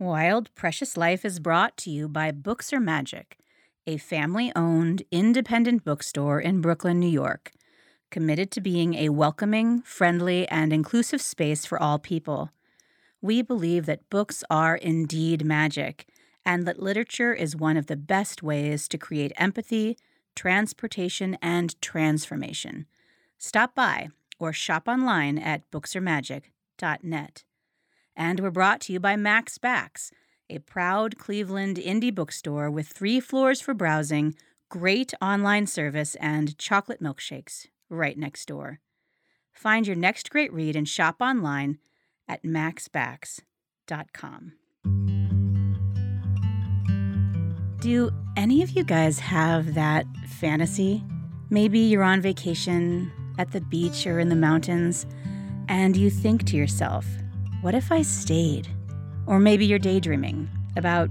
Wild Precious Life is brought to you by Books Are Magic, a family owned, independent bookstore in Brooklyn, New York, committed to being a welcoming, friendly, and inclusive space for all people. We believe that books are indeed magic, and that literature is one of the best ways to create empathy, transportation, and transformation. Stop by or shop online at booksaremagic.net. And we're brought to you by Mac's Backs, a proud Cleveland indie bookstore with three floors for browsing, great online service, and chocolate milkshakes right next door. Find your next great read and shop online at macsbacks.com. Do any of you guys have that fantasy? Maybe you're on vacation at the beach or in the mountains, and you think to yourself, what if I stayed? Or maybe you're daydreaming about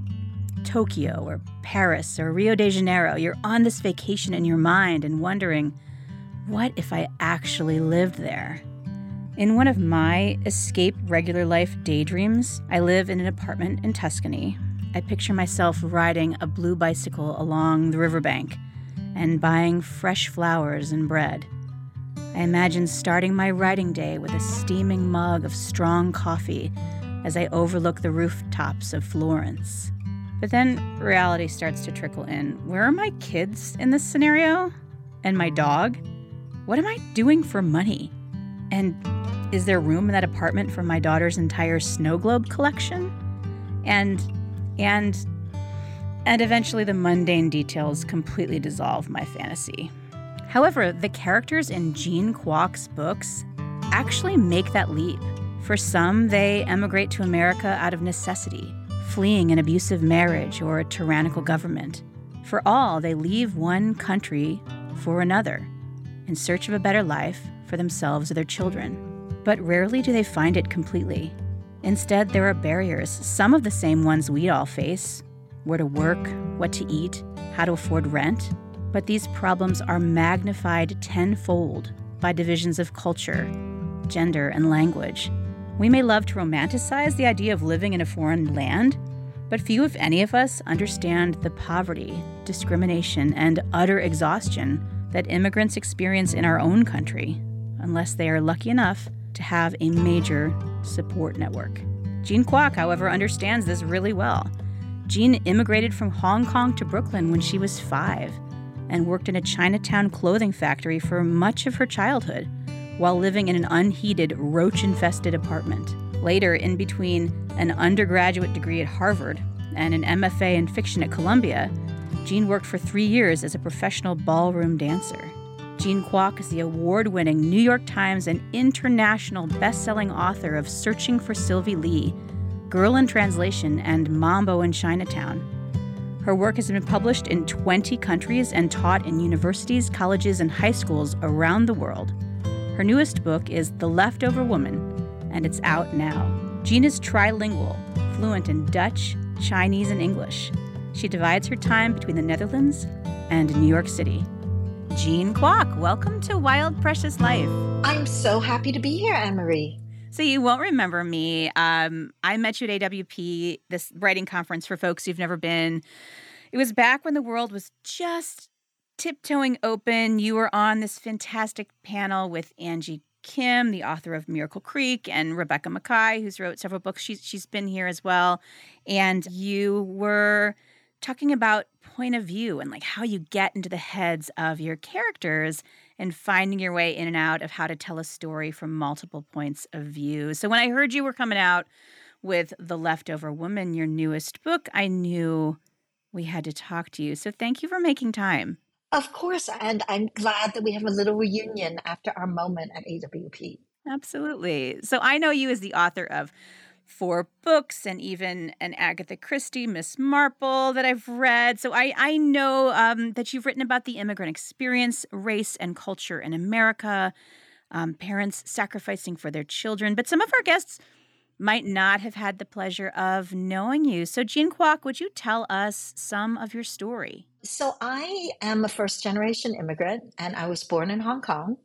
Tokyo or Paris or Rio de Janeiro. You're on this vacation in your mind and wondering, what if I actually lived there? In one of my escape regular life daydreams, I live in an apartment in Tuscany. I picture myself riding a blue bicycle along the riverbank and buying fresh flowers and bread. I imagine starting my writing day with a steaming mug of strong coffee as I overlook the rooftops of Florence. But then reality starts to trickle in. Where are my kids in this scenario? And my dog? What am I doing for money? And is there room in that apartment for my daughter's entire snow globe collection? And and and eventually the mundane details completely dissolve my fantasy. However, the characters in Jean Kwok's books actually make that leap. For some, they emigrate to America out of necessity, fleeing an abusive marriage or a tyrannical government. For all, they leave one country for another, in search of a better life for themselves or their children. But rarely do they find it completely. Instead, there are barriers, some of the same ones we all face where to work, what to eat, how to afford rent, but these problems are magnified tenfold by divisions of culture, gender, and language. We may love to romanticize the idea of living in a foreign land, but few, if any of us, understand the poverty, discrimination, and utter exhaustion that immigrants experience in our own country, unless they are lucky enough to have a major support network. Jean Kwok, however, understands this really well. Jean immigrated from Hong Kong to Brooklyn when she was five and worked in a Chinatown clothing factory for much of her childhood while living in an unheated, roach infested apartment. Later, in between an undergraduate degree at Harvard and an MFA in fiction at Columbia, Jean worked for three years as a professional ballroom dancer. Jean Kwok is the award winning New York Times and international best selling author of Searching for Sylvie Lee, Girl in Translation, and Mambo in Chinatown. Her work has been published in 20 countries and taught in universities, colleges, and high schools around the world. Her newest book is The Leftover Woman, and it's out now. Jean is trilingual, fluent in Dutch, Chinese, and English. She divides her time between the Netherlands and New York City. Jean Kwok, welcome to Wild Precious Life. I'm so happy to be here, Anne Marie. So you won't remember me. Um, I met you at AWP, this writing conference for folks who've never been. It was back when the world was just tiptoeing open. You were on this fantastic panel with Angie Kim, the author of Miracle Creek, and Rebecca Makkai, who's wrote several books. She's she's been here as well, and you were talking about point of view and like how you get into the heads of your characters and finding your way in and out of how to tell a story from multiple points of view. So when I heard you were coming out with The Leftover Woman, your newest book, I knew we had to talk to you. So thank you for making time. Of course, and I'm glad that we have a little reunion after our moment at AWP. Absolutely. So I know you as the author of four books and even an Agatha Christie, Miss Marple that I've read. So I, I know um, that you've written about the immigrant experience, race, and culture in America, um, parents sacrificing for their children. But some of our guests might not have had the pleasure of knowing you. So, Jean Kwok, would you tell us some of your story? So, I am a first generation immigrant and I was born in Hong Kong.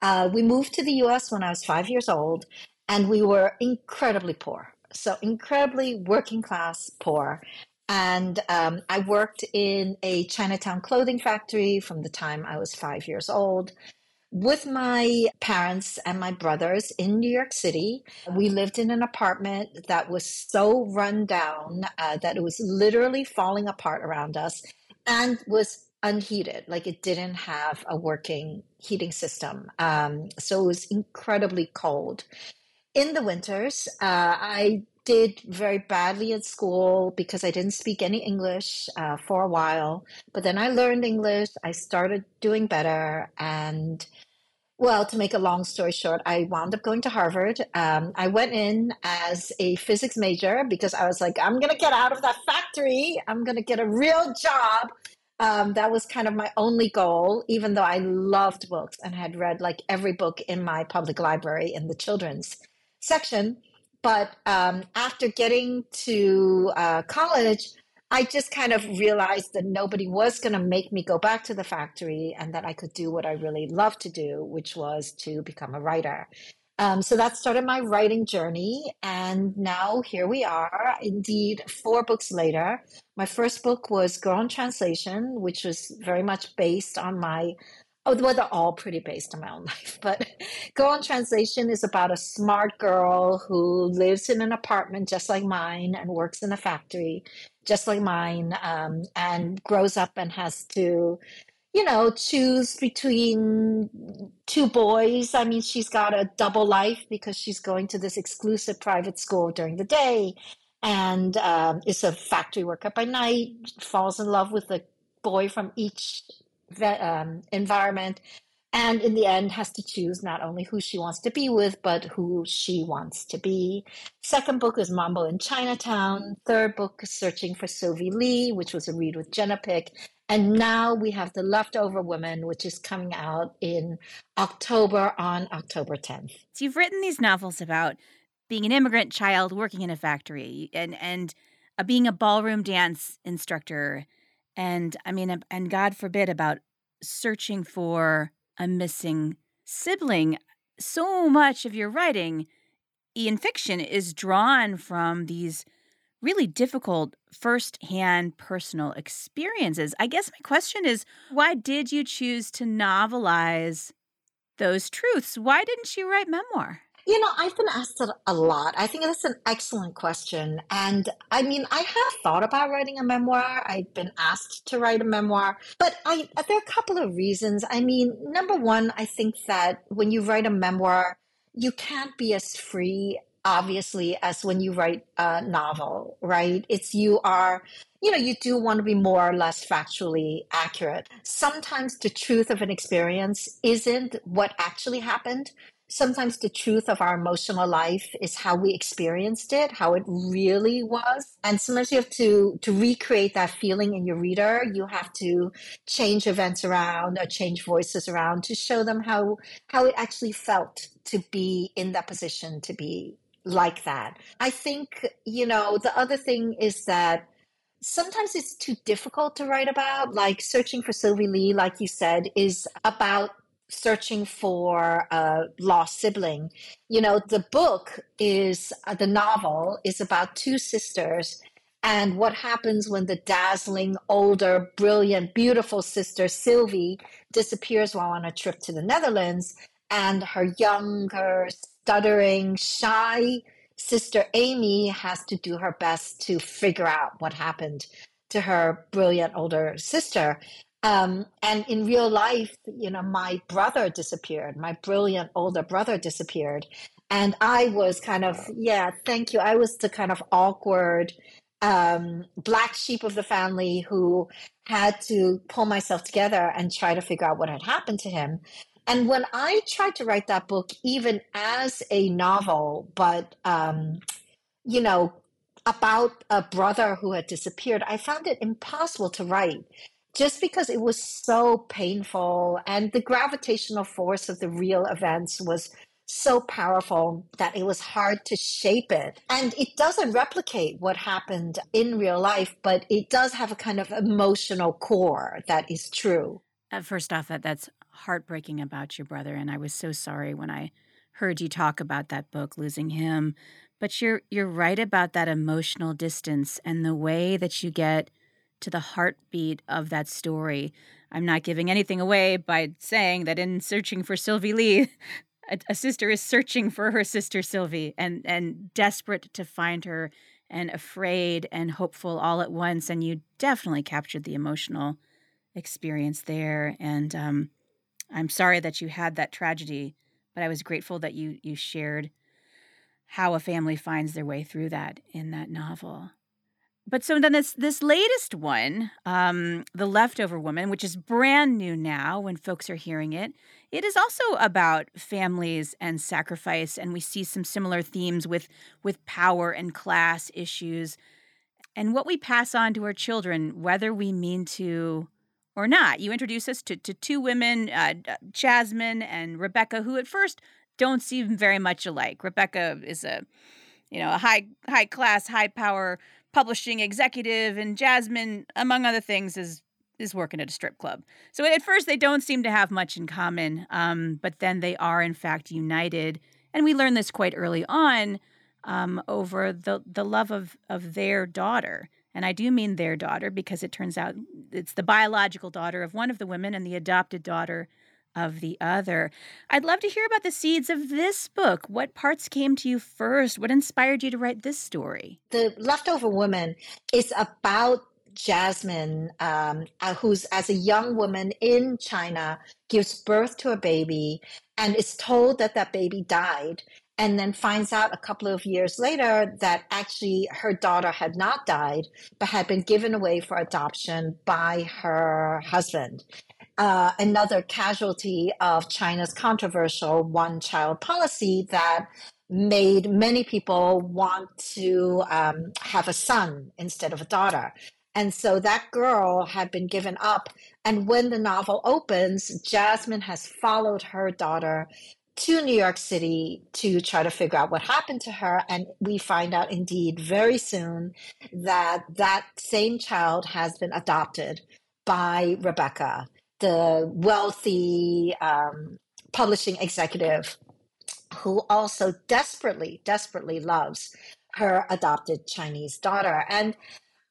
Uh, we moved to the US when I was five years old and we were incredibly poor. So incredibly working class poor. And um, I worked in a Chinatown clothing factory from the time I was five years old with my parents and my brothers in New York City. We lived in an apartment that was so run down uh, that it was literally falling apart around us and was unheated. Like it didn't have a working heating system. Um, so it was incredibly cold. In the winters, uh, I did very badly at school because I didn't speak any English uh, for a while. But then I learned English. I started doing better. And well, to make a long story short, I wound up going to Harvard. Um, I went in as a physics major because I was like, I'm going to get out of that factory. I'm going to get a real job. Um, that was kind of my only goal, even though I loved books and had read like every book in my public library in the children's section. But um, after getting to uh, college, I just kind of realized that nobody was going to make me go back to the factory and that I could do what I really loved to do, which was to become a writer. Um, so that started my writing journey. And now here we are, indeed, four books later. My first book was Girl in Translation, which was very much based on my oh, well, they're all pretty based on my own life. But Girl in Translation is about a smart girl who lives in an apartment just like mine and works in a factory just like mine um, and grows up and has to you know choose between two boys i mean she's got a double life because she's going to this exclusive private school during the day and um, is a factory worker by night falls in love with a boy from each um, environment and in the end has to choose not only who she wants to be with but who she wants to be. Second book is mambo in chinatown. Third book is searching for sylvie lee which was a read with jenna pick. And now we have the leftover women which is coming out in october on october 10th so you've written these novels about being an immigrant child working in a factory and and uh, being a ballroom dance instructor and I mean, and God forbid about searching for a missing sibling. So much of your writing in fiction is drawn from these really difficult first-hand personal experiences. I guess my question is why did you choose to novelize those truths? Why didn't you write memoir? You know, I've been asked it a lot. I think that's an excellent question. And I mean, I have thought about writing a memoir. I've been asked to write a memoir, but I, there are a couple of reasons. I mean, number one, I think that when you write a memoir, you can't be as free obviously as when you write a novel right it's you are you know you do want to be more or less factually accurate sometimes the truth of an experience isn't what actually happened sometimes the truth of our emotional life is how we experienced it, how it really was. And sometimes you have to, to recreate that feeling in your reader. You have to change events around or change voices around to show them how, how it actually felt to be in that position, to be like that. I think, you know, the other thing is that sometimes it's too difficult to write about. Like searching for Sylvie Lee, like you said, is about searching for a lost sibling. You know, the book is uh, the novel is about two sisters and what happens when the dazzling, older, brilliant, beautiful sister Sylvie disappears while on a trip to the Netherlands, and her younger, stuttering, shy sister Amy has to do her best to figure out what happened to her brilliant older sister. Um, and in real life, you know, my brother disappeared. My brilliant older brother disappeared. And I was kind of, yeah, thank you. I was the kind of awkward um, black sheep of the family who had to pull myself together and try to figure out what had happened to him. And when I tried to write that book, even as a novel, but, um, you know, about a brother who had disappeared, I found it impossible to write just because it was so painful and the gravitational force of the real events was so powerful that it was hard to shape it. And it doesn't replicate what happened in real life, but it does have a kind of emotional core that is true. Uh, first off, that that's heartbreaking about your brother, and I was so sorry when I heard you talk about that book, Losing Him. But you're you're right about that emotional distance and the way that you get to the heartbeat of that story. I'm not giving anything away by saying that in searching for Sylvie Lee, a, a sister is searching for her sister Sylvie and and desperate to find her and afraid and hopeful all at once. And you definitely captured the emotional experience there. And um, I'm sorry that you had that tragedy, but I was grateful that you you shared how a family finds their way through that in that novel. But so then this this latest one, um, the leftover woman, which is brand new now when folks are hearing it, it is also about families and sacrifice, and we see some similar themes with with power and class issues, and what we pass on to our children, whether we mean to or not. You introduce us to, to two women, uh, Jasmine and Rebecca, who at first don't seem very much alike. Rebecca is a, you know, a high high class, high power publishing executive, and Jasmine, among other things, is is working at a strip club. So at first they don't seem to have much in common, um, but then they are in fact united, and we learn this quite early on um, over the the love of of their daughter. And I do mean their daughter because it turns out it's the biological daughter of one of the women and the adopted daughter of the other. I'd love to hear about the seeds of this book. What parts came to you first? What inspired you to write this story? The Leftover Woman is about Jasmine, um, uh, who's as a young woman in China, gives birth to a baby and is told that that baby died and then finds out a couple of years later that actually her daughter had not died, but had been given away for adoption by her husband. Uh, another casualty of China's controversial one child policy that made many people want to um, have a son instead of a daughter. And so that girl had been given up. And when the novel opens, Jasmine has followed her daughter to New York City to try to figure out what happened to her. And we find out indeed very soon that that same child has been adopted by Rebecca, the wealthy um, publishing executive who also desperately, desperately loves her adopted Chinese daughter. And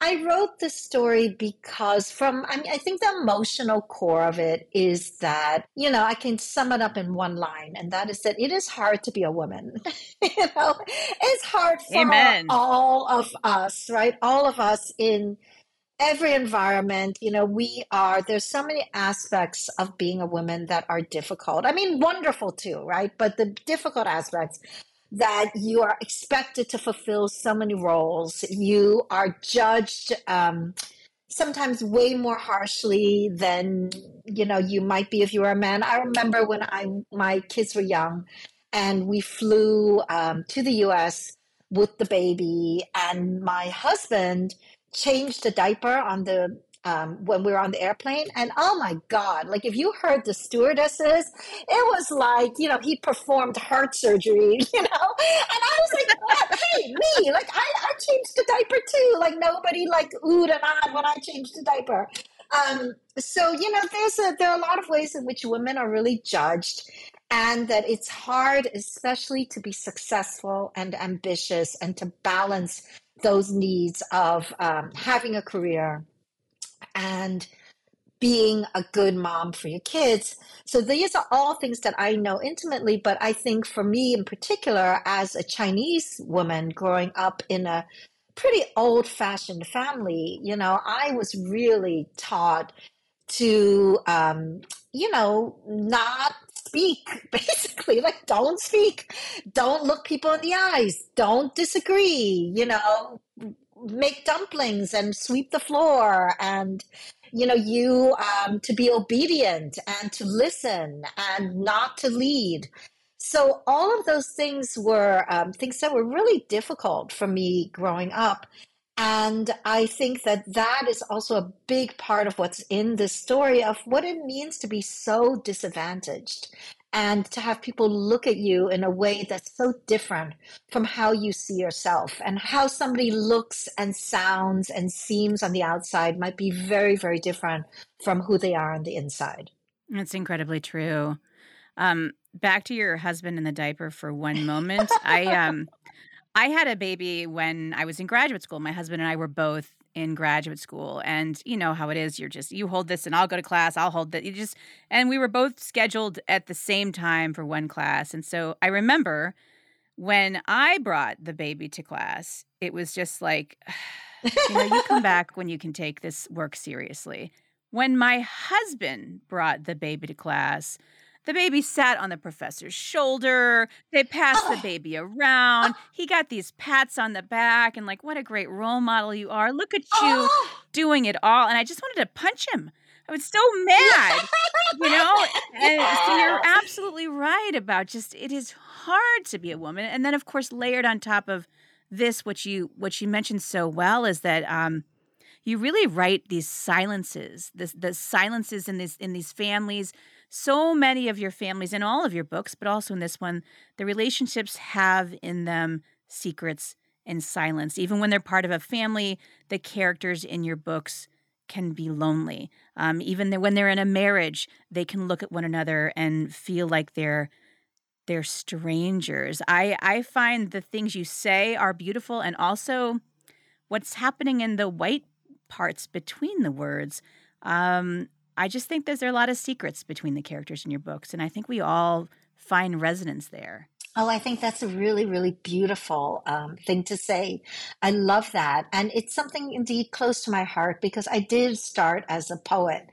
I wrote this story because from I mean I think the emotional core of it is that you know I can sum it up in one line and that is that it is hard to be a woman you know it's hard for Amen. all of us right all of us in every environment you know we are there's so many aspects of being a woman that are difficult I mean wonderful too right but the difficult aspects that you are expected to fulfill so many roles. You are judged um, sometimes way more harshly than you know you might be if you were a man. I remember when I my kids were young, and we flew um, to the U.S. with the baby, and my husband changed the diaper on the um, when we were on the airplane. And oh my God, like if you heard the stewardesses, it was like, you know, he performed heart surgery, you know? And I was like, hey, me, like I, I changed the diaper too. Like nobody like oohed and ah when I changed the diaper. Um, so, you know, there's a, there are a lot of ways in which women are really judged and that it's hard, especially to be successful and ambitious and to balance those needs of um, having a career, and being a good mom for your kids. So these are all things that I know intimately, but I think for me in particular, as a Chinese woman growing up in a pretty old fashioned family, you know, I was really taught to, um, you know, not speak, basically, like don't speak, don't look people in the eyes, don't disagree, you know, make dumplings and sweep the floor and you know you um, to be obedient and to listen and not to lead. So all of those things were um, things that were really difficult for me growing up and i think that that is also a big part of what's in this story of what it means to be so disadvantaged and to have people look at you in a way that's so different from how you see yourself. And how somebody looks and sounds and seems on the outside might be very very different from who they are on the inside. That's incredibly true. Um, back to your husband in the diaper for one moment. I um I had a baby when I was in graduate school. My husband and I were both in graduate school and you know how it is you're just you hold this and I'll go to class I'll hold that you just and we were both scheduled at the same time for one class and so I remember when I brought the baby to class it was just like you know you come back when you can take this work seriously when my husband brought the baby to class the baby sat on the professor's shoulder. They passed the baby around. He got these pats on the back and, like, what a great role model you are. Look at you doing it all. And I just wanted to punch him. I was so mad, you know? And so you're absolutely right about just it is hard to be a woman. And then, of course, layered on top of this, what you what you mentioned so well is that um, you really write these silences, the, the silences in these in these families so many of your families in all of your books, but also in this one, the relationships have in them secrets and silence. Even when they're part of a family, the characters in your books can be lonely. Um, even when they're in a marriage, they can look at one another and feel like they're they're strangers. I I find the things you say are beautiful, and also what's happening in the white parts between the words. Um, I just think there's a lot of secrets between the characters in your books, and I think we all find resonance there. Oh, I think that's a really, really beautiful um, thing to say. I love that. And it's something indeed close to my heart because I did start as a poet.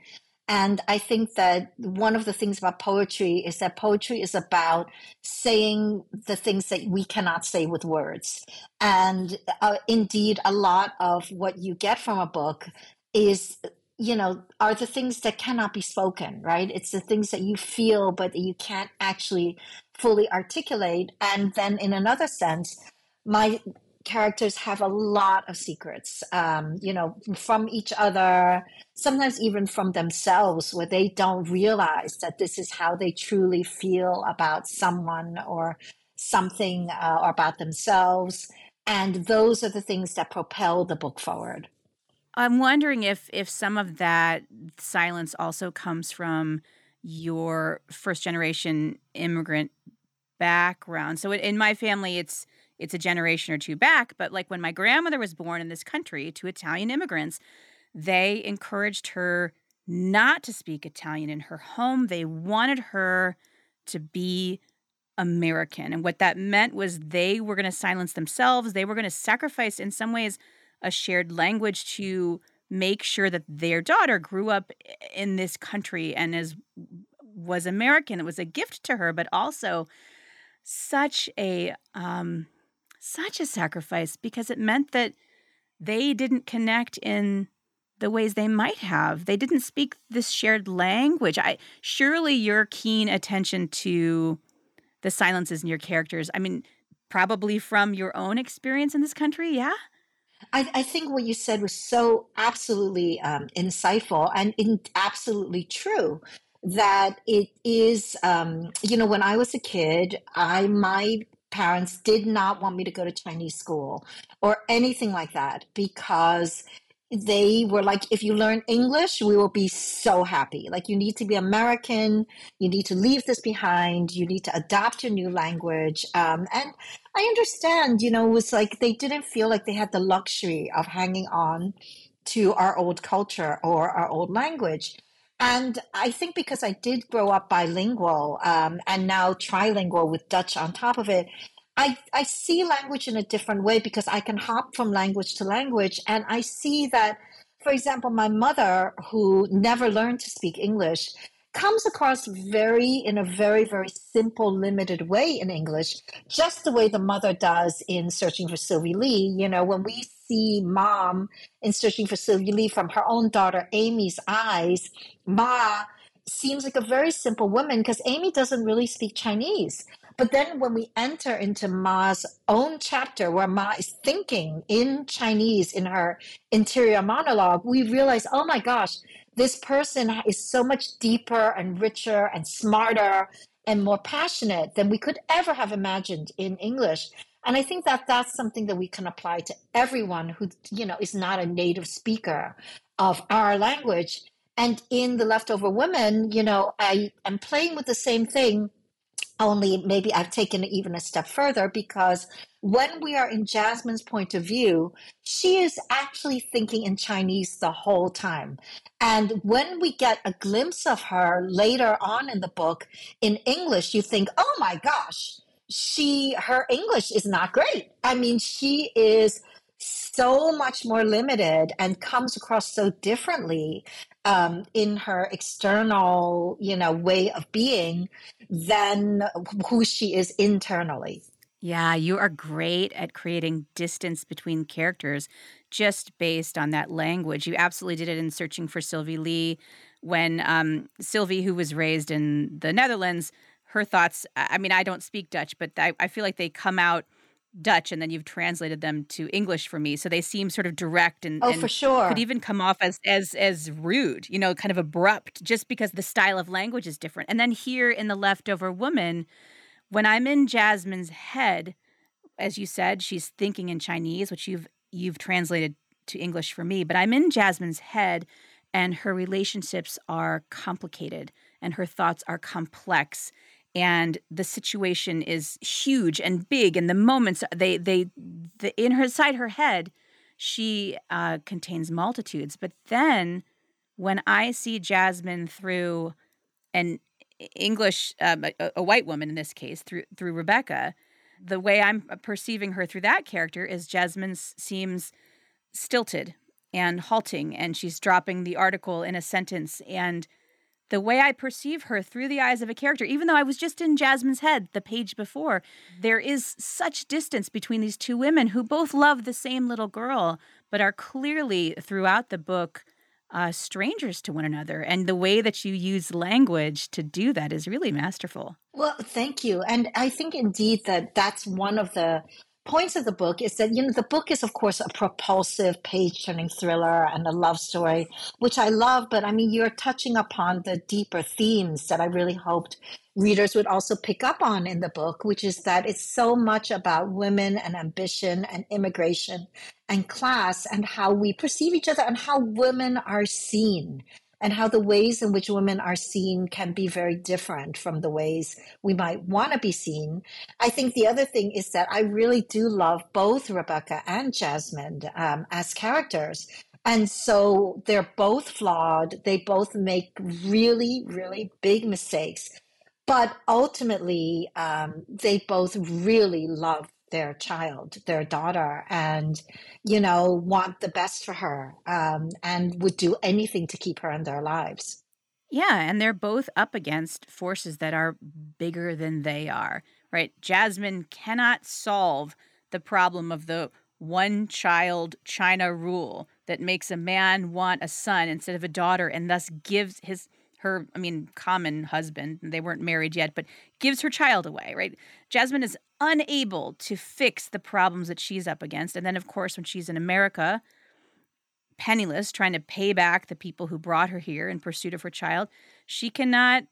And I think that one of the things about poetry is that poetry is about saying the things that we cannot say with words. And uh, indeed, a lot of what you get from a book is you know, are the things that cannot be spoken, right? It's the things that you feel, but you can't actually fully articulate. And then, in another sense, my characters have a lot of secrets, um, you know, from each other, sometimes even from themselves, where they don't realize that this is how they truly feel about someone or something uh, or about themselves. And those are the things that propel the book forward. I'm wondering if if some of that silence also comes from your first generation immigrant background. So in my family, it's it's a generation or two back. But like when my grandmother was born in this country to Italian immigrants, they encouraged her not to speak Italian in her home. They wanted her to be American. And what that meant was they were going to silence themselves. They were going to sacrifice, in some ways, a shared language to make sure that their daughter grew up in this country and is was American. It was a gift to her, but also such a um, such a sacrifice because it meant that they didn't connect in the ways they might have. They didn't speak this shared language. I surely your keen attention to the silences in your characters. I mean, probably from your own experience in this country, yeah. I, I think what you said was so absolutely um, insightful and in, absolutely true that it is um, you know when i was a kid i my parents did not want me to go to chinese school or anything like that because they were like, if you learn English, we will be so happy. Like, you need to be American. You need to leave this behind. You need to adopt your new language. Um, and I understand, you know, it was like they didn't feel like they had the luxury of hanging on to our old culture or our old language. And I think because I did grow up bilingual um, and now trilingual with Dutch on top of it, I, I see language in a different way because I can hop from language to language. And I see that, for example, my mother, who never learned to speak English, comes across very, in a very, very simple, limited way in English, just the way the mother does in Searching for Sylvie Lee. You know, when we see mom in Searching for Sylvie Lee from her own daughter Amy's eyes, Ma seems like a very simple woman because Amy doesn't really speak Chinese. But then when we enter into Ma's own chapter, where Ma is thinking in Chinese in her interior monologue, we realize, oh my gosh, this person is so much deeper and richer and smarter and more passionate than we could ever have imagined in English. And I think that that's something that we can apply to everyone who, you know, is not a native speaker of our language. And in The Leftover Women, you know, I am playing with the same thing only maybe I've taken it even a step further because when we are in Jasmine's point of view, she is actually thinking in Chinese the whole time. And when we get a glimpse of her later on in the book in English, you think, oh my gosh, she, her English is not great. I mean, she is so much more limited and comes across so differently um, in her external, you know, way of being than who she is internally. Yeah, you are great at creating distance between characters just based on that language. You absolutely did it in Searching for Sylvie Lee when um, Sylvie, who was raised in the Netherlands, her thoughts. I mean, I don't speak Dutch, but I, I feel like they come out Dutch and then you've translated them to English for me. So they seem sort of direct and, oh, and for sure. could even come off as as as rude, you know, kind of abrupt just because the style of language is different. And then here in The Leftover Woman, when I'm in Jasmine's head, as you said, she's thinking in Chinese, which you've you've translated to English for me, but I'm in Jasmine's head and her relationships are complicated and her thoughts are complex and the situation is huge and big and the moments they they the, in her side her head she uh, contains multitudes but then when i see jasmine through an English, um, a, a, white woman in this case, through through Rebecca, the way I'm perceiving her through that character is Jasmine seems stilted and halting, and she's dropping the article in a sentence. And the way I perceive her through the eyes of a character, even though I was just in Jasmine's head the page before, there is such distance between these two women who both love the same little girl, but are clearly throughout the book uh, strangers to one another. And the way that you use language to do that is really masterful. Well, thank you. And I think indeed that that's one of the points of the book is that you know the book is of course a propulsive page turning thriller and a love story which i love but i mean you're touching upon the deeper themes that i really hoped readers would also pick up on in the book which is that it's so much about women and ambition and immigration and class and how we perceive each other and how women are seen and how the ways in which women are seen can be very different from the ways we might want to be seen. I think the other thing is that I really do love both Rebecca and Jasmine um, as characters. And so they're both flawed. They both make really, really big mistakes. But ultimately, um, they both really love their child, their daughter, and you know want the best for her, um, and would do anything to keep her in their lives. Yeah, and they're both up against forces that are bigger than they are. Right? Jasmine cannot solve the problem of the one child China rule that makes a man want a son instead of a daughter and thus gives his her, I mean, common husband, they weren't married yet, but gives her child away, right? Jasmine is unable to fix the problems that she's up against. And then, of course, when she's in America, penniless, trying to pay back the people who brought her here in pursuit of her child, she cannot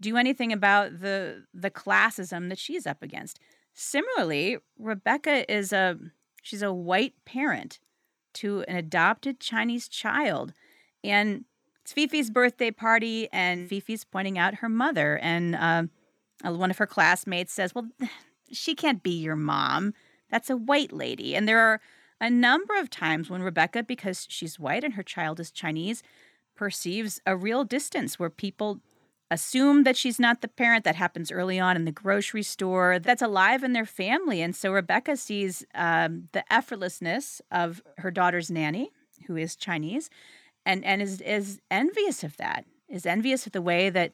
do anything about the the classism that she's up against. Similarly, Rebecca is a she's a white parent to an adopted Chinese child. And it's Fifi's birthday party, and Fifi's pointing out her mother. And uh, one of her classmates says, Well, she can't be your mom. That's a white lady. And there are a number of times when Rebecca, because she's white and her child is Chinese, perceives a real distance where people assume that she's not the parent. That happens early on in the grocery store. That's alive in their family. And so Rebecca sees um, the effortlessness of her daughter's nanny, who is Chinese, and and is is envious of that is envious of the way that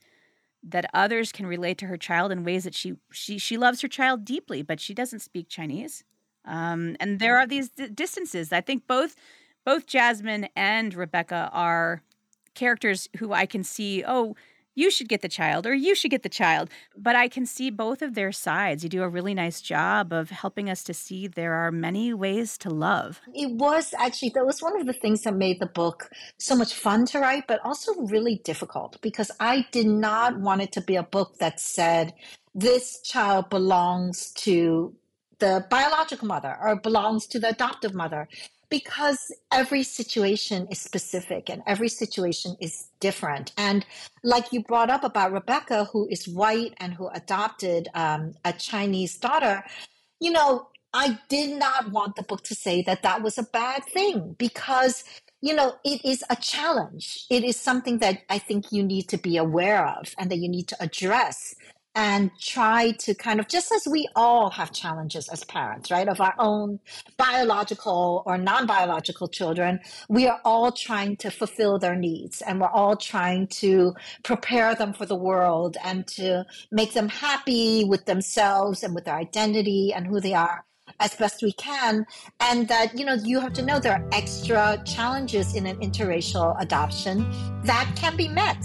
that others can relate to her child in ways that she she she loves her child deeply but she doesn't speak chinese. Um, and there are these d- distances. I think both both jasmine and rebecca are characters who i can see oh you should get the child or you should get the child. But I can see both of their sides. You do a really nice job of helping us to see there are many ways to love. It was actually, that was one of the things that made the book so much fun to write, but also really difficult because I did not want it to be a book that said, this child belongs to the biological mother or belongs to the adoptive mother because every situation is specific and every situation is different. And like you brought up about Rebecca, who is white and who adopted um, a Chinese daughter, you know, I did not want the book to say that that was a bad thing because you know, it is a challenge. It is something that I think you need to be aware of and that you need to address and try to kind of just as we all have challenges as parents right of our own biological or non-biological children we are all trying to fulfill their needs and we're all trying to prepare them for the world and to make them happy with themselves and with their identity and who they are as best we can and that you know you have to know there are extra challenges in an interracial adoption that can be met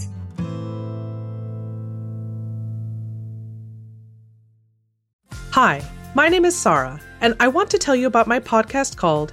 Hi, my name is Sarah, and I want to tell you about my podcast called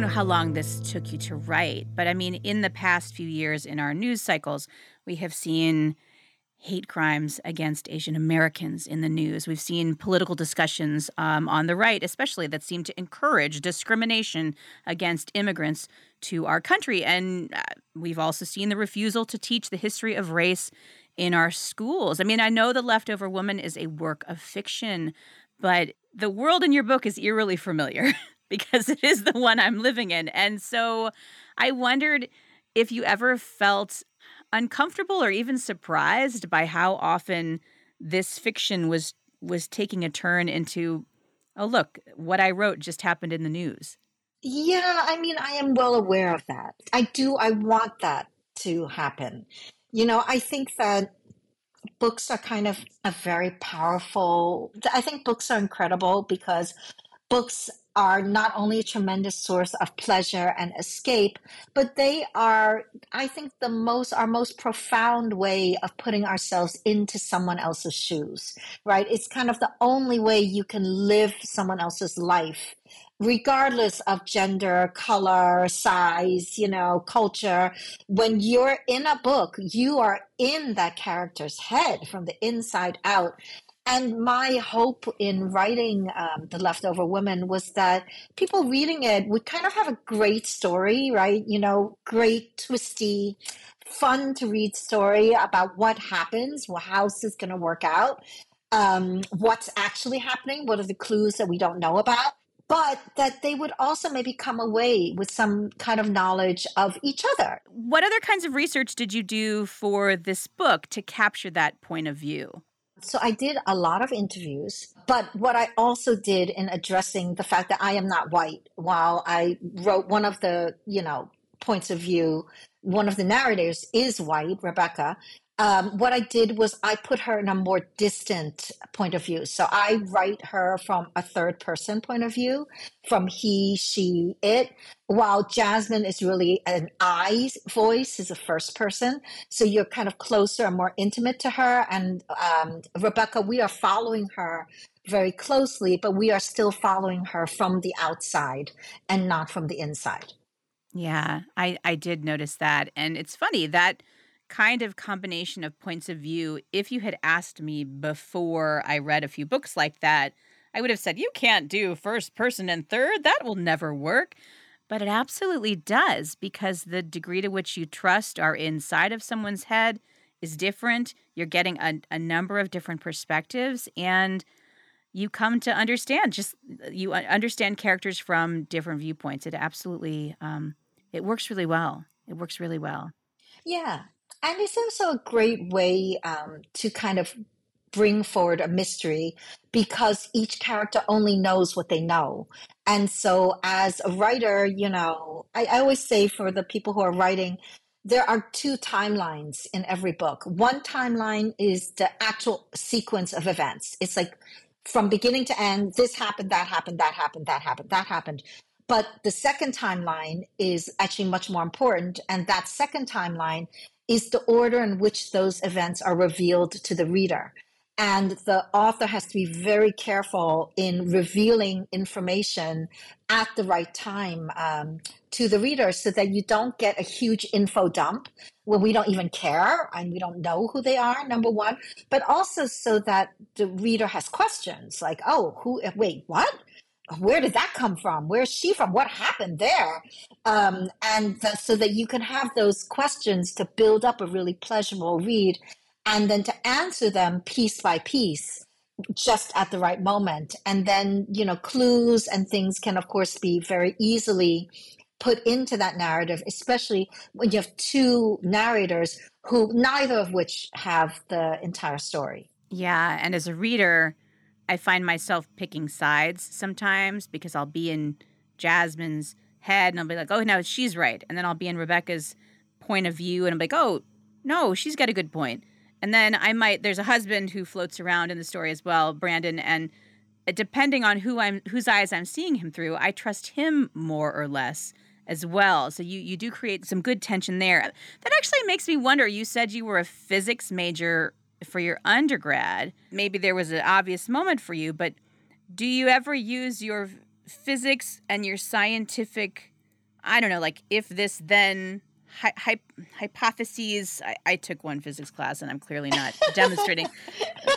don't know how long this took you to write, but I mean, in the past few years in our news cycles, we have seen hate crimes against Asian Americans in the news. We've seen political discussions um, on the right, especially that seem to encourage discrimination against immigrants to our country. And uh, we've also seen the refusal to teach the history of race in our schools. I mean, I know The Leftover Woman is a work of fiction, but the world in your book is eerily familiar. because it is the one I'm living in. And so I wondered if you ever felt uncomfortable or even surprised by how often this fiction was was taking a turn into oh look what i wrote just happened in the news. Yeah i mean i am well aware of that. I do i want that to happen. You know i think that books are kind of a very powerful i think books are incredible because books are not only a tremendous source of pleasure and escape, but they are, I think, the most, our most profound way of putting ourselves into someone else's shoes, right? It's kind of the only way you can live someone else's life regardless of gender, color, size, you know, culture, when you're in a book, you are in that character's head from the inside out. And my hope in writing um, The Leftover Woman was that people reading it would kind of have a great story, right? You know, great, twisty, fun to read story about what happens, how this is going to work out, um, what's actually happening, what are the clues that we don't know about but that they would also maybe come away with some kind of knowledge of each other. What other kinds of research did you do for this book to capture that point of view? So I did a lot of interviews, but what I also did in addressing the fact that I am not white, while I wrote one of the, you know, points of view, one of the narrators is white, Rebecca, um, what I did was I put her in a more distant point of view. So I write her from a third person point of view, from he, she, it, while Jasmine is really an I voice, is a first person. So you're kind of closer and more intimate to her. And um, Rebecca, we are following her very closely, but we are still following her from the outside and not from the inside. Yeah, I, I did notice that. And it's funny that kind of combination of points of view, if you had asked me before I read a few books like that, I would have said, You can't do first person and third. That will never work. But it absolutely does because the degree to which you trust are inside of someone's head is different. You're getting a, a number of different perspectives and you come to understand just you understand characters from different viewpoints. It absolutely um, it works really well. It works really well. Yeah, And it's also a great way um, to kind of bring forward a mystery because each character only knows what they know. And so, as a writer, you know, I, I, always say for the people who are writing, there are two timelines in every book. One timeline is the actual sequence of events. It's like from beginning to end, this happened, that happened, that happened, that happened, that happened. But the second timeline is actually much more important. And that second timeline is the order in which those events are revealed to the reader. And the author has to be very careful in revealing information at the right time um, to the reader so that you don't get a huge info dump when we don't even care and we don't know who they are, number one, but also so that the reader has questions like, oh, who, wait, what? Where did that come from? Where's she from? What happened there? Um, and the, so that you can have those questions to build up a really pleasurable read and then to answer them piece by piece just at the right moment and then you know clues and things can of course be very easily put into that narrative especially when you have two narrators who neither of which have the entire story yeah and as a reader i find myself picking sides sometimes because i'll be in jasmine's head and i'll be like oh no she's right and then i'll be in rebecca's point of view and i'm like oh no she's got a good point. and then I might there's a husband who floats around in the story as well, Brandon, and depending on who I'm whose eyes I'm seeing him through, I trust him more or less as well. So you you do create some good tension there. That actually makes me wonder. You said you were a physics major for your undergrad. Maybe there was an obvious moment for you, but do you ever use your physics and your scientific I don't know, like if this then hy- hypotheses. I, I, took one physics class, and I'm clearly not demonstrating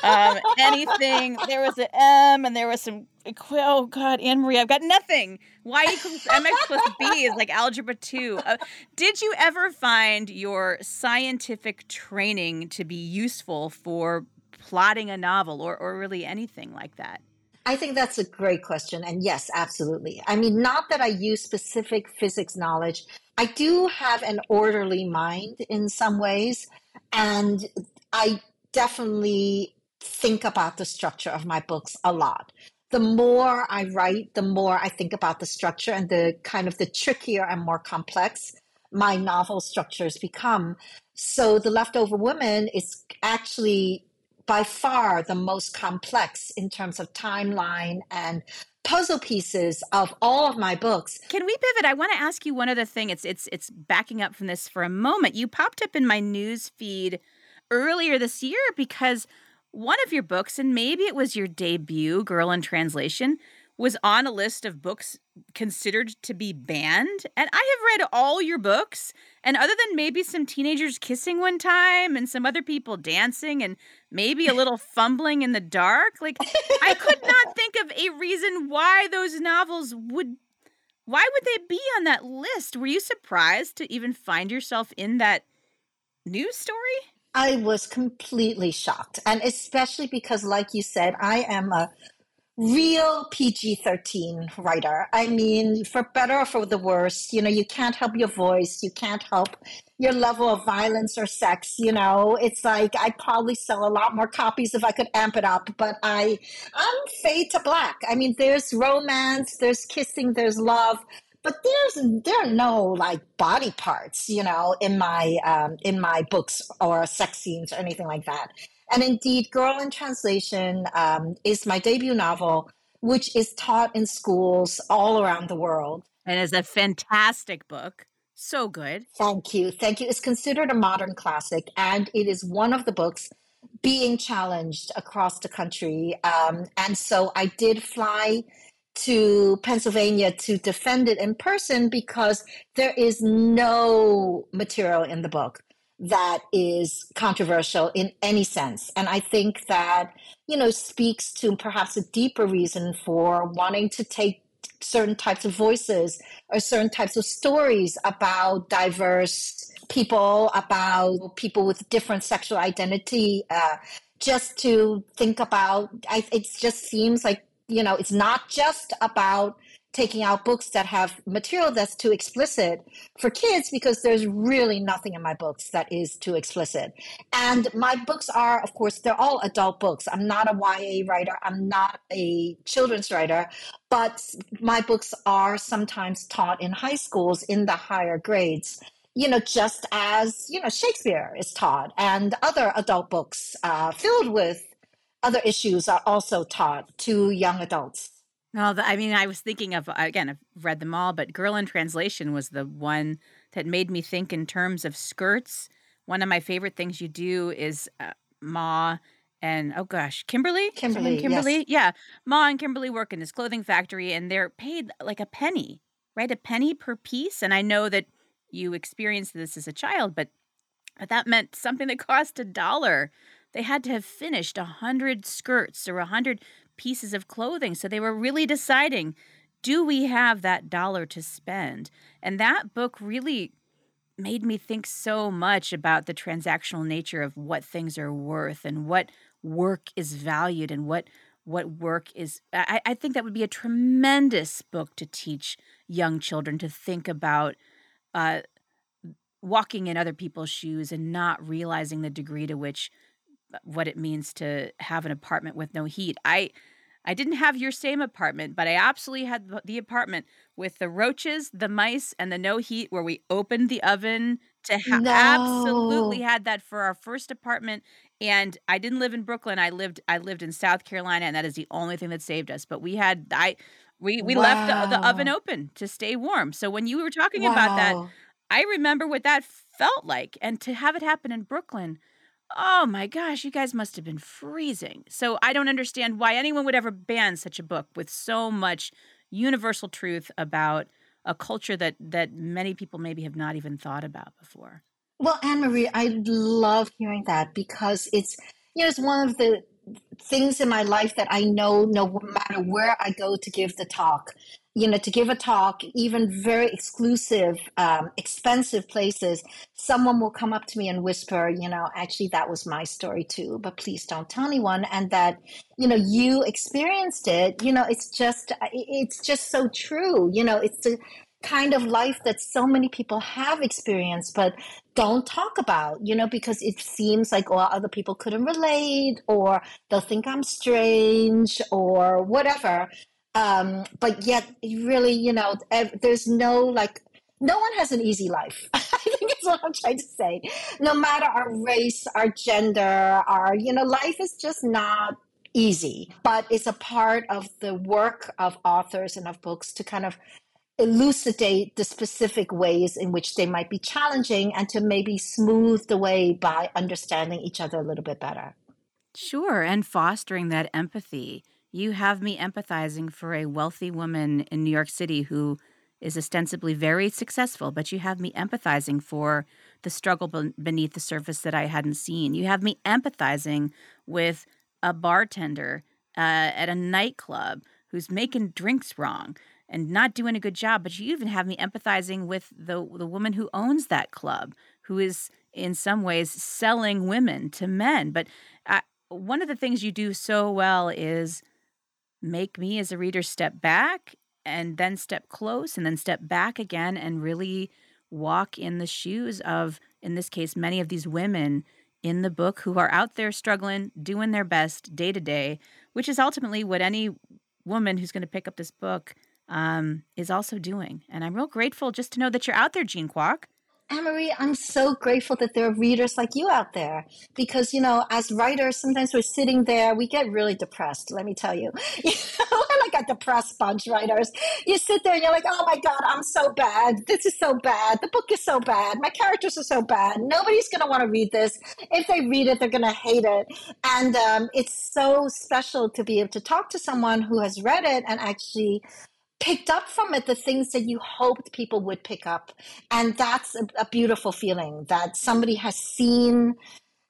um, anything. There was an M, and there was some. Oh God, Annmarie, I've got nothing. Y equals mx plus b is like algebra two. Uh, did you ever find your scientific training to be useful for plotting a novel, or or really anything like that? I think that's a great question. And yes, absolutely. I mean, not that I use specific physics knowledge, I do have an orderly mind in some ways, and I definitely think about the structure of my books a lot. The more I write, the more I think about the structure and the kind of the trickier and more complex my novel structures become. So The Leftover Woman is actually by far the most complex in terms of timeline and puzzle pieces of all of my books. Can we pivot? I want to ask you one other thing. It's it's it's backing up from this for a moment. You popped up in my news feed earlier this year because one of your books, and maybe it was your debut, Girl in Translation, was on a list of books considered to be banned. And I have read all your books. And other than maybe some teenagers kissing one time and some other people dancing and maybe a little fumbling in the dark, like I could not think of a reason why those novels would. Why would they be on that list? Were you surprised to even find yourself in that news story? I was completely shocked. And especially because, like you said, I am a real PG 13 writer. I mean, for better or for the worse, you know, you can't help your voice, you can't help your level of violence or sex, you know. It's like I'd probably sell a lot more copies if I could amp it up, but I I'm fade to black. I mean, there's romance, there's kissing, there's love. But there's there are no like body parts, you know, in my um, in my books or sex scenes or anything like that. And indeed, Girl in Translation um, is my debut novel, which is taught in schools all around the world. And is a fantastic book. So good. Thank you. Thank you. It's considered a modern classic, and it is one of the books being challenged across the country. Um, and so I did fly to Pennsylvania to defend it in person because there is no material in the book that is controversial in any sense. And I think that, you know, speaks to perhaps a deeper reason for wanting to take certain types of voices or certain types of stories about diverse people, about people with different sexual identity, uh, just to think about, I, it just seems like, you know, it's not just about taking out books that have material that's too explicit for kids because there's really nothing in my books that is too explicit. And my books are, of course, they're all adult books. I'm not a YA writer, I'm not a children's writer, but my books are sometimes taught in high schools in the higher grades. You know, just as, you know, Shakespeare is taught and other adult books uh, filled with other issues are also taught to young adults. No, I mean, I was thinking of again. I've read them all, but "Girl in Translation" was the one that made me think in terms of skirts. One of my favorite things you do is uh, Ma and oh gosh, Kimberly, Kimberly, Kimberly, yes. yeah, Ma and Kimberly work in this clothing factory, and they're paid like a penny, right? A penny per piece. And I know that you experienced this as a child, but but that meant something that cost a dollar. They had to have finished a hundred skirts or a hundred pieces of clothing. So they were really deciding do we have that dollar to spend? And that book really made me think so much about the transactional nature of what things are worth and what work is valued and what what work is I, I think that would be a tremendous book to teach young children to think about uh, walking in other people's shoes and not realizing the degree to which Uh, what it means to have an apartment with no heat. I I didn't have your same apartment, but I absolutely had the apartment with the roaches, the mice, and the no heat where we opened the oven to ha- No. absolutely had that for our first apartment. And I didn't live in Brooklyn. I lived I lived in South Carolina, and that is the only thing that saved us. But we had I we we left the, the oven open to stay warm. So when you were talking about that, I remember what that felt like, and to have it happen in Brooklyn. Oh my gosh, you guys must have been freezing. So I don't understand why anyone would ever ban such a book with so much universal truth about a culture that that many people maybe have not even thought about before. Well, Annmarie, I love hearing that because it's you know it's one of the things in my life that I know no matter where I go to give the talk, you know, to give a talk, even very exclusive, um, expensive places, someone will come up to me and whisper, you know, actually that was my story too, but please don't tell anyone. And that, you know, you experienced it, you know, it's just, it's just so true. You know, it's the kind of life that so many people have experienced, but don't talk about, you know, because it seems like, well, other people couldn't relate or they'll think I'm strange or whatever. Um, but yet, really, you know, there's no like, no one has an easy life. I think that's what I'm trying to say. No matter our race, our gender, our, you know, life is just not easy, but it's a part of the work of authors and of books to kind of elucidate the specific ways in which they might be challenging and to maybe smooth the way by understanding each other a little bit better. Sure, and fostering that empathy. You have me empathizing for a wealthy woman in New York City who is ostensibly very successful, but you have me empathizing for the struggle beneath the surface that I hadn't seen. You have me empathizing with a bartender uh, at a nightclub who's making drinks wrong and not doing a good job. But you even have me empathizing with the the woman who owns that club, who is in some ways selling women to men. But uh, one of the things you do so well is make me as a reader step back and then step close and then step back again and really walk in the shoes of in this case many of these women in the book who are out there struggling doing their best day to day which is ultimately what any woman who's going to pick up this book um, is also doing. And i'm real grateful just to know that you're out there jean kwok Annmarie, I'm so grateful that there are readers like you out there because, you know, as writers, sometimes we're sitting there, we get really depressed, let me tell you. We're like a depressed bunch, writers. You sit there and you're like, oh my God, I'm so bad. This is so bad. The book is so bad. My characters are so bad. Nobody's going to want to read this. If they read it, they're going to hate it. And um, it's so special to be able to talk to someone who has read it and actually picked up from it the things that you hoped people would pick up and that's a, a beautiful feeling that somebody has seen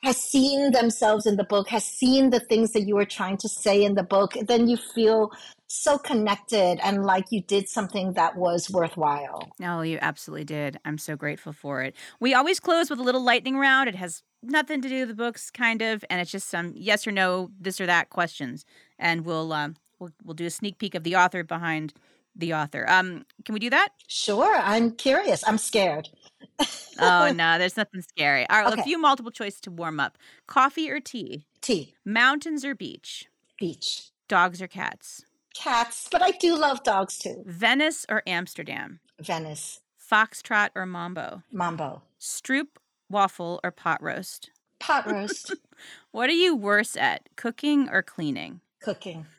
has seen themselves in the book has seen the things that you were trying to say in the book then you feel so connected and like you did something that was worthwhile No, you absolutely did. I'm so grateful for it. We always close with a little lightning round. It has nothing to do with the books, kind of, and it's just some yes or no, this or that questions. And we'll um, we'll we'll do a sneak peek of the author behind the author. Um, can we do that? Sure. I'm curious. I'm scared. oh no, there's nothing scary. All right, Okay. a few multiple choice to warm up. Coffee or tea? Tea, Mountains or beach? beach, Dogs or cats? cats, but I do love dogs too. Venice or Amsterdam? Venice, Foxtrot or Mambo? mambo, Stroop, waffle, or pot roast? pot roast, What are you worse at, cooking or cleaning? Cooking.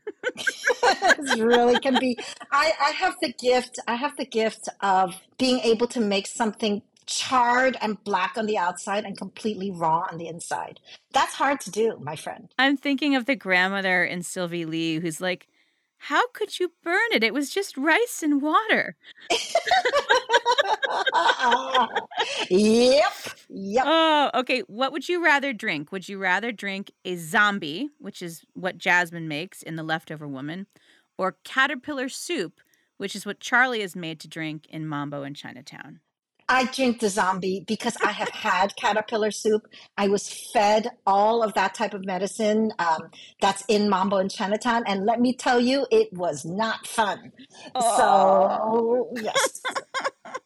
This really can be. I, I have the gift. I have the gift of being able to make something charred and black on the outside and completely raw on the inside. That's hard to do, my friend. I'm thinking of the grandmother in Sylvie Lee who's like, How could you burn it? It was just rice and water. yep. Yep. Oh, okay. What would you rather drink? Would you rather drink a zombie, which is what Jasmine makes in The Leftover Woman, or caterpillar soup, which is what Charlie is made to drink in Mambo in Chinatown? I drink the zombie because I have had caterpillar soup. I was fed all of that type of medicine um, that's in Mambo in Chinatown. And let me tell you, it was not fun. So, yes,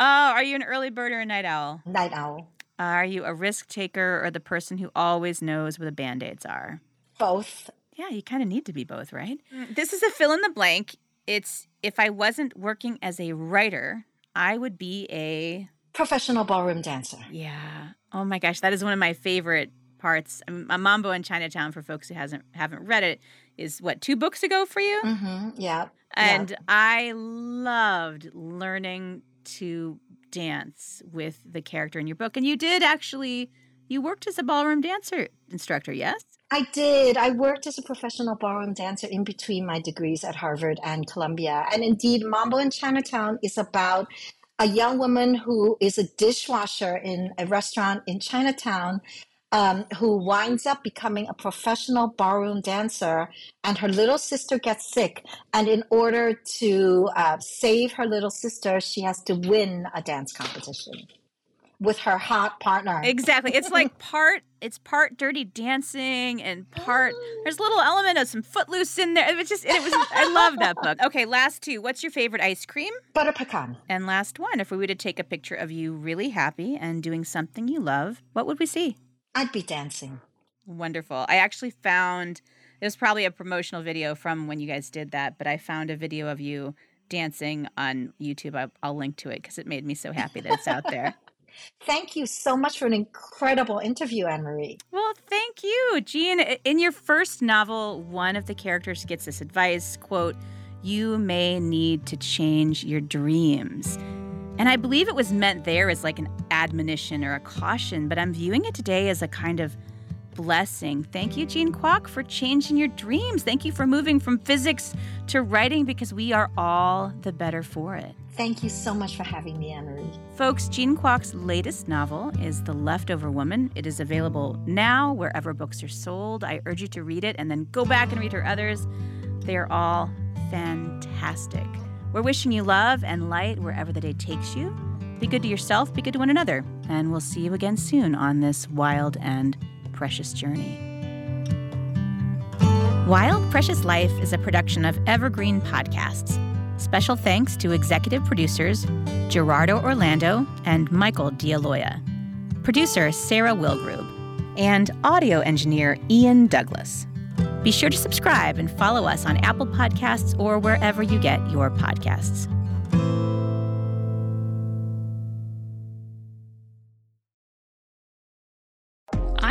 Oh, are you an early bird or a night owl? night owl. Are you a risk taker or the person who always knows where the band aids are? Both. Yeah, you kind of need to be both, right? This is a fill in the blank. It's if I wasn't working as a writer, I would be a Professional ballroom dancer. yeah. Oh my gosh, that is one of my favorite parts. A Mambo in Chinatown for folks who hasn't haven't read it is what two books ago for you, Mm-hmm. Yeah. and I loved learning to dance with the character in your book. And you did actually. You worked as a ballroom dancer instructor, yes? I did. I worked as a professional ballroom dancer in between my degrees at Harvard and Columbia. And indeed, Mambo in Chinatown is about a young woman who is a dishwasher in a restaurant in Chinatown. Um, who winds up becoming a professional ballroom dancer, and her little sister gets sick. And in order to uh, save her little sister, she has to win a dance competition with her hot partner. Exactly. It's like part it's part dirty dancing and part there's a little element of some footloose in there. It was just it was I love that book. Okay, last two. What's your favorite ice cream? Butter pecan. And last one, if we were to take a picture of you really happy and doing something you love, what would we see? I'd be dancing. Wonderful. I actually found it was probably a promotional video from when you guys did that, but I found a video of you dancing on YouTube. I, I'll link to it because it made me so happy that it's out there. Thank you so much for an incredible interview, Annmarie. Well, thank you, Jean. In your first novel, one of the characters gets this advice, quote, "You may need to change your dreams." And I believe it was meant there as like an admonition or a caution, but I'm viewing it today as a kind of blessing. Thank you, Jean Kwok, for changing your dreams. Thank you for moving from physics to writing because we are all the better for it. Thank you so much for having me, Annmarie. Folks, Jean Kwok's latest novel is The Leftover Woman. It is available now wherever books are sold. I urge you to read it and then go back and read her others. They are all fantastic. We're wishing you love and light wherever the day takes you. Be good to yourself, be good to one another, and we'll see you again soon on this wild and precious journey. Wild Precious Life is a production of Evergreen Podcasts. Special thanks to executive producers Gerardo Orlando and Michael DeAloia, producer Sarah Wilgrube, and audio engineer Ian Douglas. Be sure to subscribe and follow us on Apple Podcasts or wherever you get your podcasts.